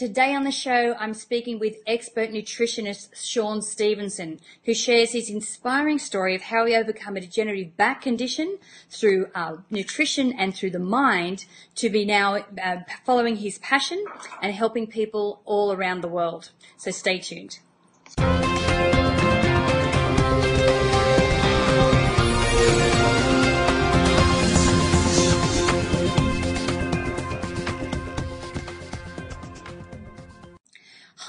Today on the show, I'm speaking with expert nutritionist Shawn Stevenson, who shares his inspiring story of how he overcome a degenerative back condition through uh, nutrition and through the mind to be now uh, following his passion and helping people all around the world. So stay tuned.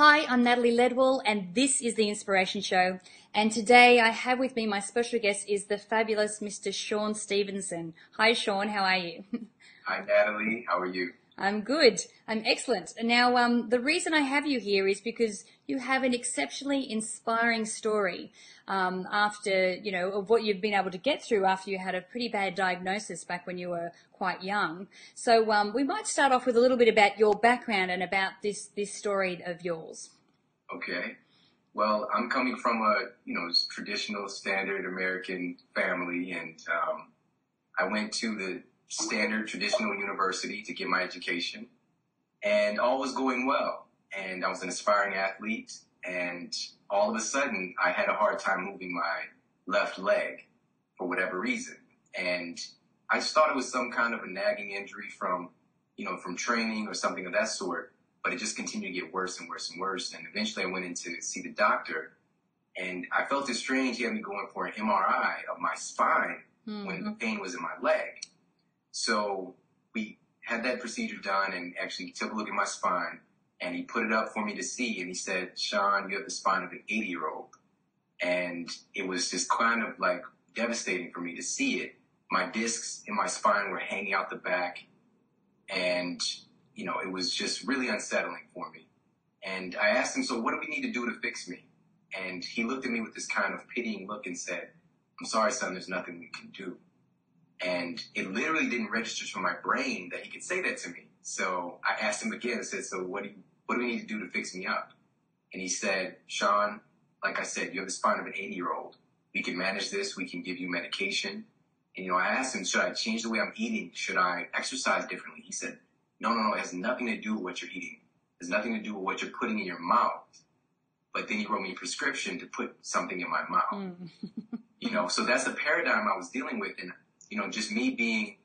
Hi, I'm Natalie Ledwell, and this is the Inspiration Show. And today I have with me my special guest is the fabulous Mr. Shawn Stevenson. Hi, Shawn. How are you? Hi, Natalie. How are you? I'm good. I'm excellent. Now, um, the reason I have you here is because you have an exceptionally inspiring story um, after, you know, of what you've been able to get through after you had a pretty bad diagnosis back when you were quite young. So um, we might start off with a little bit about your background and about this this story of yours. Okay. Well, I'm coming from a you know traditional standard American family, and um, I went to the standard traditional university to get my education, and all was going well. And I was an aspiring athlete, and all of a sudden, I had a hard time moving my left leg for whatever reason, and I just thought it was some kind of a nagging injury from, you know, from training or something of that sort. But it just continued to get worse and worse and worse. And eventually, I went in to see the doctor, and I felt it strange. He had me going for an MRI of my spine mm-hmm. when the pain was in my leg. So we had that procedure done and actually took a look at my spine and he put it up for me to see and he said, Shawn, you have the spine of an 80 year old. And it was just kind of like devastating for me to see it. My discs in my spine were hanging out the back and, you know, it was just really unsettling for me. And I asked him, so what do we need to do to fix me? And he looked at me with this kind of pitying look and said, I'm sorry, son, there's nothing we can do. And it literally didn't register to my brain that he could say that to me. So I asked him again. I said, "So what do you, what do we need to do to fix me up?" And he said, "Shawn, like I said, you have the spine of an 80 year old. We can manage this. We can give you medication." And you know, I asked him, "Should I change the way I'm eating? Should I exercise differently?" He said, "No, no, no. It has nothing to do with what you're eating. It has nothing to do with what you're putting in your mouth." But then he wrote me a prescription to put something in my mouth. Mm. you know, so that's the paradigm I was dealing with, and you know, just me being,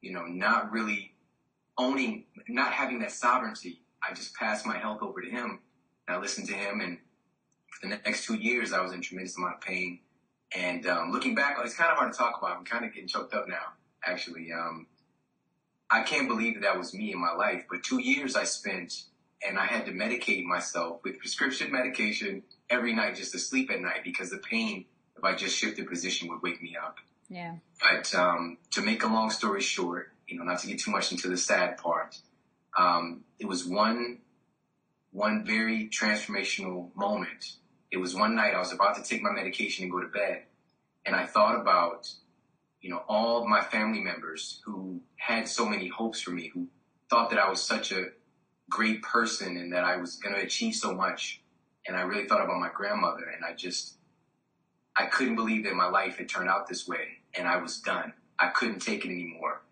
you know, not really owning, not having that sovereignty. I just passed my health over to him. And I listened to him, and for the next two years, I was in tremendous amount of pain. And um, looking back, it's kind of hard to talk about. I'm kind of getting choked up now, actually. Um, I can't believe that that was me in my life. But two years I spent, and I had to medicate myself with prescription medication every night just to sleep at night because the pain, if I just shifted position, would wake me up. Yeah. But um, to make a long story short, you know, not to get too much into the sad part, um, it was one one very transformational moment. It was one night I was about to take my medication and go to bed, and I thought about, you know, all my family members who had so many hopes for me, who thought that I was such a great person and that I was going to achieve so much. And I really thought about my grandmother, and I just, I couldn't believe that my life had turned out this way and I was done. I couldn't take it anymore.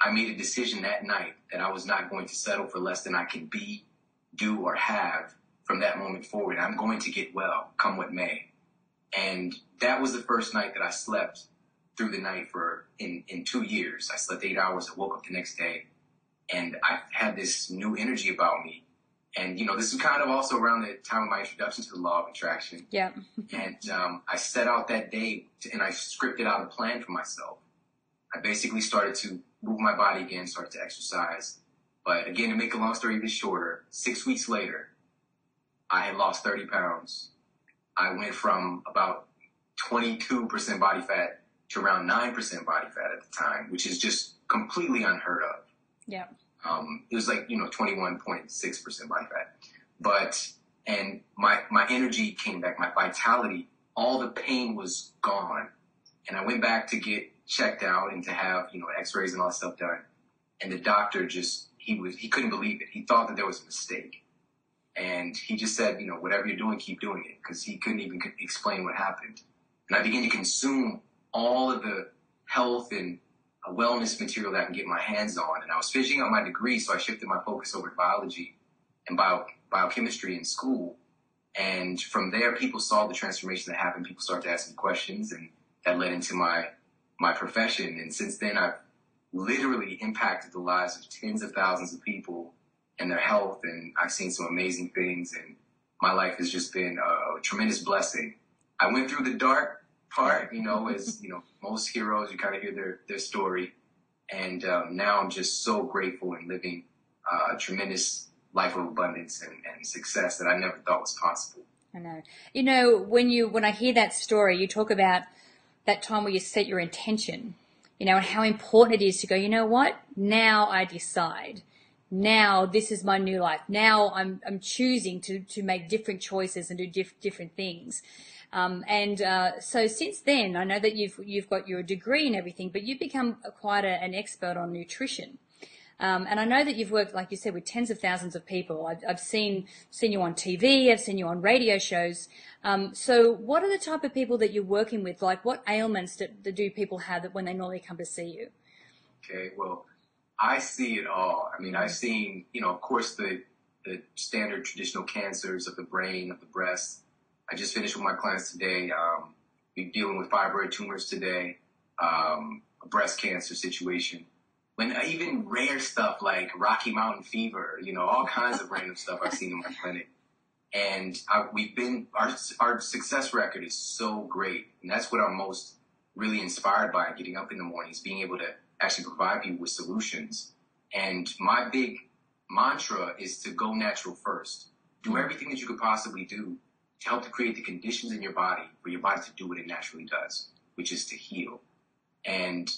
I made a decision that night that I was not going to settle for less than I can be, do, or have from that moment forward. I'm going to get well, come what may. And that was the first night that I slept through the night for in, in two years. I slept eight hours. I woke up the next day and I had this new energy about me and you know, this is kind of also around the time of my introduction to the law of attraction. Yeah. and um, I set out that day to, and I scripted out a plan for myself. I basically started to move my body again, started to exercise. But again, to make a long story even shorter, six weeks later, I had lost 30 pounds. I went from about 22% body fat to around 9% body fat at the time, which is just completely unheard of. Yeah. Um, it was like, you know, 21.6% body fat. But, and my, my energy came back, my vitality, all the pain was gone. And I went back to get checked out and to have, you know, x-rays and all that stuff done. and the doctor just he was he couldn't believe it. He thought that there was a mistake, and he just said, you know, whatever you're doing, keep doing it, because he couldn't even explain what happened. And I began to consume all of the health and uh, wellness material that I can get my hands on, and I was finishing up my degree, so I shifted my focus over to biology and bio, biochemistry in school. And from there, people saw the transformation that happened. People started asking questions, and that led into my my profession. And since then, I've literally impacted the lives of tens of thousands of people and their health. And I've seen some amazing things. And my life has just been a, a tremendous blessing. I went through the dark part, you know, as you know, most heroes, you kind of hear their their story. And um, now I'm just so grateful and living uh, a tremendous life of abundance and, and success that I never thought was possible. I know. You know, when you when I hear that story, you talk about that time where you set your intention, you know, and how important it is to go, you know what? Now I decide. Now this is my new life. Now I'm, I'm choosing to, to make different choices and do diff- different things. Um, and uh, so since then, I know that you've you've got your degree and everything, but you've become quite a, an expert on nutrition. Um, and I know that you've worked, like you said, with tens of thousands of people. I've, I've seen seen you on TV, I've seen you on radio shows. Um, so, what are the type of people that you're working with? Like, what ailments do, do people have that when they normally come to see you? Okay, well, I see it all. I mean, I've seen, you know, of course, the the standard traditional cancers of the brain, of the breast. I just finished with my clients today. Um, we're dealing with fibroid tumors today, um, a breast cancer situation when even rare stuff like Rocky Mountain fever, you know, all kinds of random stuff I've seen in my clinic. And I, we've been, our, our success record is so great. And that's what I'm most really inspired by getting up in the mornings, being able to actually provide people with solutions. And my big mantra is to go natural first. Do everything that you could possibly do to help to create the conditions in your body for your body to do what it naturally does, which is to heal. And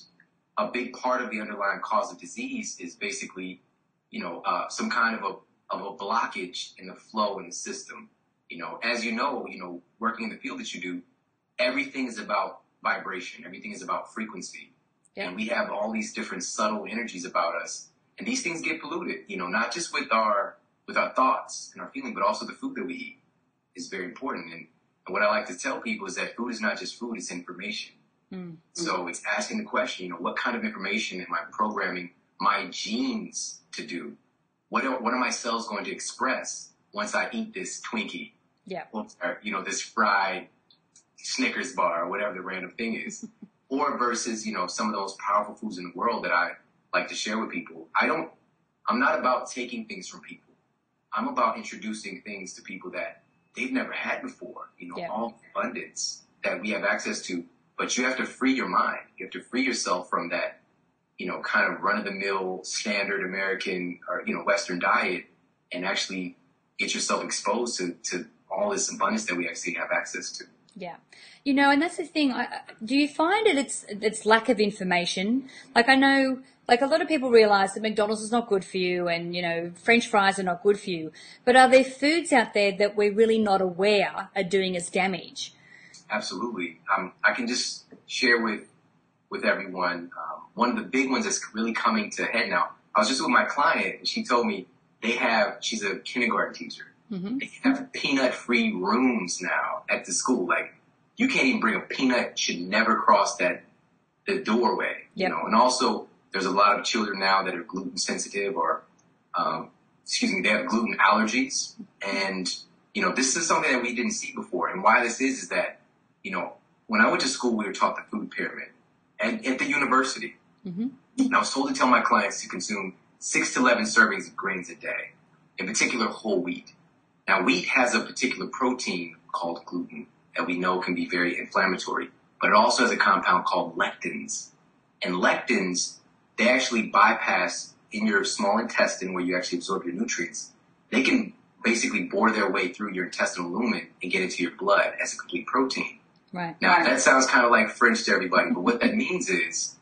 a big part of the underlying cause of disease is basically, you know, uh, some kind of a of a blockage in the flow in the system. You know, as you know, you know, working in the field that you do, everything is about vibration. Everything is about frequency. Yeah. And we have all these different subtle energies about us. And these things get polluted, you know, not just with our with our thoughts and our feeling, but also the food that we eat is very important. And, what I like to tell people is that food is not just food, it's information. Mm. So it's asking the question, you know, what kind of information am I programming my genes to do? What are, what are my cells going to express once I eat this Twinkie? Yeah. Or, you know, this fried Snickers bar or whatever the random thing is. or versus, you know, some of those powerful foods in the world that I like to share with people. I don't, I'm not about taking things from people. I'm about introducing things to people that they've never had before, you know, yeah. all abundance that we have access to but you have to free your mind. You have to free yourself from that, you know, kind of run of the mill standard American or, you know, Western diet and actually get yourself exposed to, to all this abundance that we actually have access to. Yeah, you know, and that's the thing. I, do you find it? It's it's lack of information. Like I know, like a lot of people realize that McDonald's is not good for you, and you know, French fries are not good for you. But are there foods out there that we're really not aware are doing us damage? absolutely. Um, I can just share with with everyone. Um, one of the big ones that's really coming to head now. I was just with my client, and she told me they have. She's a kindergarten teacher. Mm-hmm. They have peanut-free rooms now at the school. Like you can't even bring a peanut. Should never cross that the doorway. Yep. You know, and also there's a lot of children now that are gluten sensitive or, um, excuse me, they have gluten allergies. And you know, this is something that we didn't see before. And why this is is that you know, when I went to school, we were taught the food pyramid, and at the university, mm-hmm. and I was told to tell my clients to consume six to eleven servings of grains a day, in particular whole wheat. Now, wheat has a particular protein called gluten that we know can be very inflammatory, but it also has a compound called lectins, and lectins they actually bypass in your small intestine where you actually absorb your nutrients. They can basically bore their way through your intestinal lumen and get into your blood as a complete protein. Right. Now that sounds kind of like French to everybody, but what that means is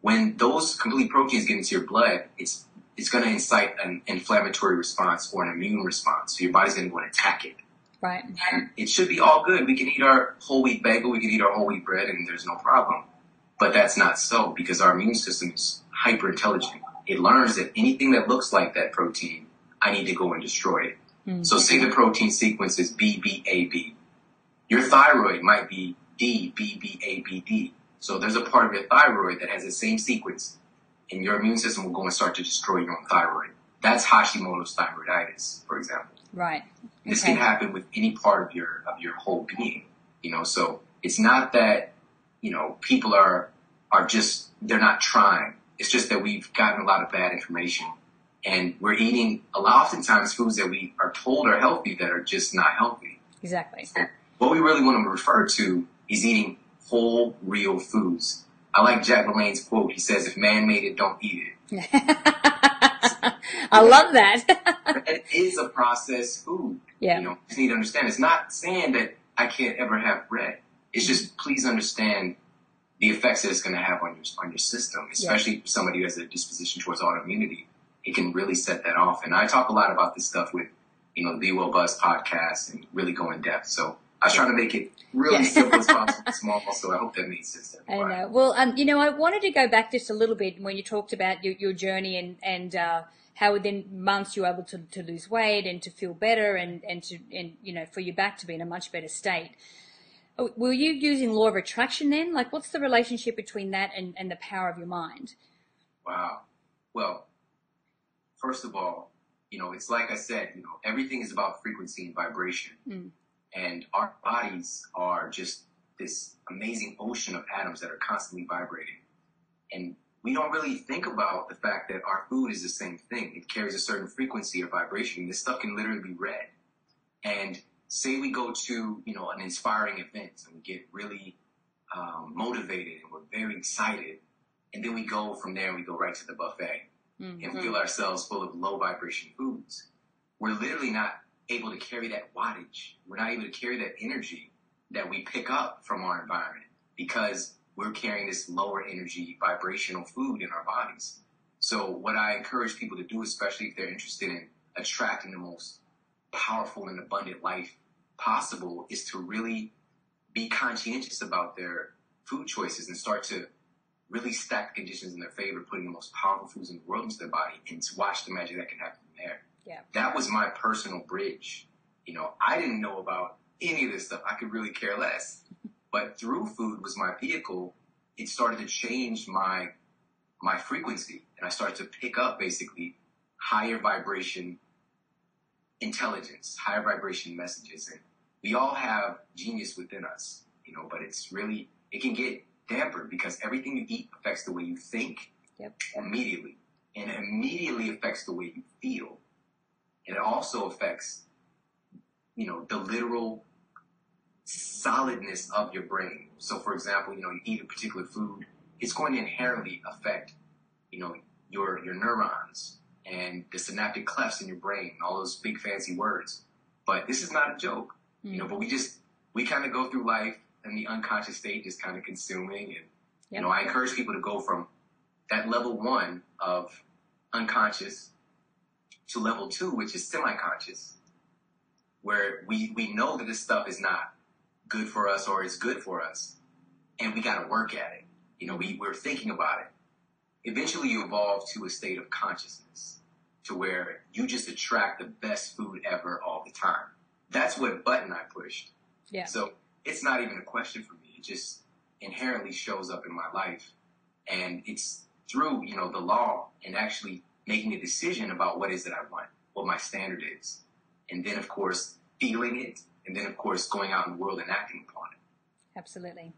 when those complete proteins get into your blood, it's it's going to incite an inflammatory response or an immune response. So your body's going to go and attack it. Right. And it should be all good. We can eat our whole wheat bagel, we can eat our whole wheat bread, and there's no problem. But that's not so because our immune system is hyper intelligent. it learns that anything that looks like that protein, I need to go and destroy it. Mm. So say the protein sequence is BBAB. Your thyroid might be DBBABD. So there's a part of your thyroid that has the same sequence, and your immune system will go and start to destroy your own thyroid. That's Hashimoto's thyroiditis, for example. Right. This can happen with any part of your of your whole being. You know, so it's not that you know people are are just they're not trying. It's just that we've gotten a lot of bad information, and we're eating a lot oftentimes foods that we are told are healthy that are just not healthy. Exactly. What we really want to refer to is eating whole, real foods. I like Jack LaLanne's quote. He says, "If man made it, don't eat it." I love that. It is a processed food. yeah. You know, you just need to understand. It's not saying that I can't ever have bread. It's just please understand the effects that it's going to have on your on your system, especially for somebody who has a disposition towards autoimmunity. It can really set that off. And I talk a lot about this stuff with, you know, the Well Buzz podcast and really go in depth. So I was trying to make it really Yeah. simple as possible, small. So I hope that made sense. I know. Well, um, you know, I wanted to go back just a little bit when you talked about your, your journey and and uh, how within months you were able to, to lose weight and to feel better and and to and you know for your back to be in a much better state. Oh, Were you using law of attraction then? Like, what's the relationship between that and, and the power of your mind? Wow. Well, first of all, you know, it's like I said, you know, everything is about frequency and vibration. Mm. And our bodies are just this amazing ocean of atoms that are constantly vibrating. And we don't really think about the fact that our food is the same thing. It carries a certain frequency or vibration. This stuff can literally be read. And say we go to, you know, an inspiring event and we get really um, motivated and we're very excited. And then we go from there and we go right to the buffet Mm. and feel ourselves full of low vibration foods. We're literally not able to carry that wattage. We're not able to carry that energy that we pick up from our environment because we're carrying this lower energy vibrational food in our bodies. So what I encourage people to do, especially if they're interested in attracting the most powerful and abundant life possible, is to really be conscientious about their food choices and start to really stack the conditions in their favor, putting the most powerful foods in the world into their body and to watch the magic that can happen from there. Yeah. That was my personal bridge. You know, I didn't know about any of this stuff. I could really care less. But through food was my vehicle. It started to change my my frequency and I started to pick up basically higher vibration intelligence, higher vibration messages. And we all have genius within us, you know, but it's really it can get dampered because everything you eat affects the way you think Yep. immediately. And it immediately affects the way you feel. And it also affects, you know, the literal solidness of your brain. So for example, you know, you eat a particular food, it's going to inherently affect, you know, your your neurons and the synaptic clefts in your brain, all those big fancy words. But this is not a joke you know, but we just we kind of go through life in the unconscious state, just kind of consuming. And you know, I encourage people to go from that level one of unconscious to level two, which is semi-conscious, where we we know that this stuff is not good for us or is good for us, and we got to work at it. You know, we we're thinking about it. Eventually, you evolve to a state of consciousness, to where you just attract the best food ever all the time. That's what button I pushed. Yeah. So it's not even a question for me. It just inherently shows up in my life. And it's through, you know, the law and actually making a decision about what is it I want, what my standard is. And then of course feeling it and then of course going out in the world and acting upon it. Absolutely.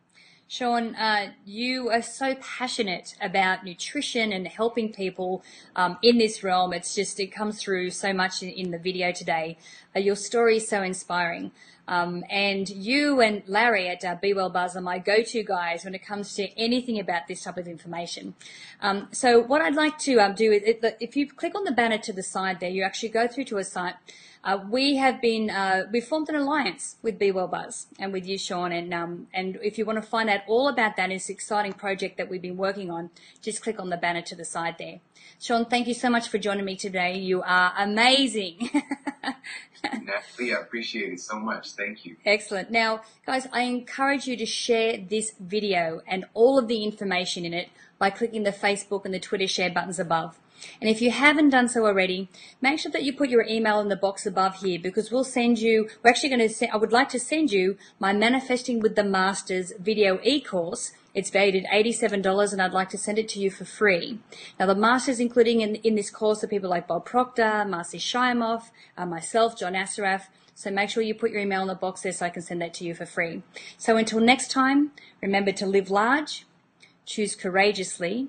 Shawn, uh, you are so passionate about nutrition and helping people um, in this realm. It's just, it comes through so much in, in the video today. Uh, your story is so inspiring. Um, and you and Larry at uh, Be Well Buzz are my go-to guys when it comes to anything about this type of information. Um, so what I'd like to um, do is, if you click on the banner to the side there, you actually go through to a site uh, we have been uh, we formed an alliance with Be Well Buzz and with you, Shawn. And um, and if you want to find out all about that, this exciting project that we've been working on, just click on the banner to the side there. Shawn, thank you so much for joining me today. You are amazing. Natalie, I appreciate it so much. Thank you. Excellent. Now, guys, I encourage you to share this video and all of the information in it by clicking the Facebook and the Twitter share buttons above. And if you haven't done so already, make sure that you put your email in the box above here because we'll send you, we're actually going to, I would like to send you my Manifesting with the Masters video e-course. It's valued at $87 and I'd like to send it to you for free. Now the masters including in, in this course are people like Bob Proctor, Marcy Shimoff, uh, myself, John Assaraf. So make sure you put your email in the box there so I can send that to you for free. So until next time, remember to live large, choose courageously,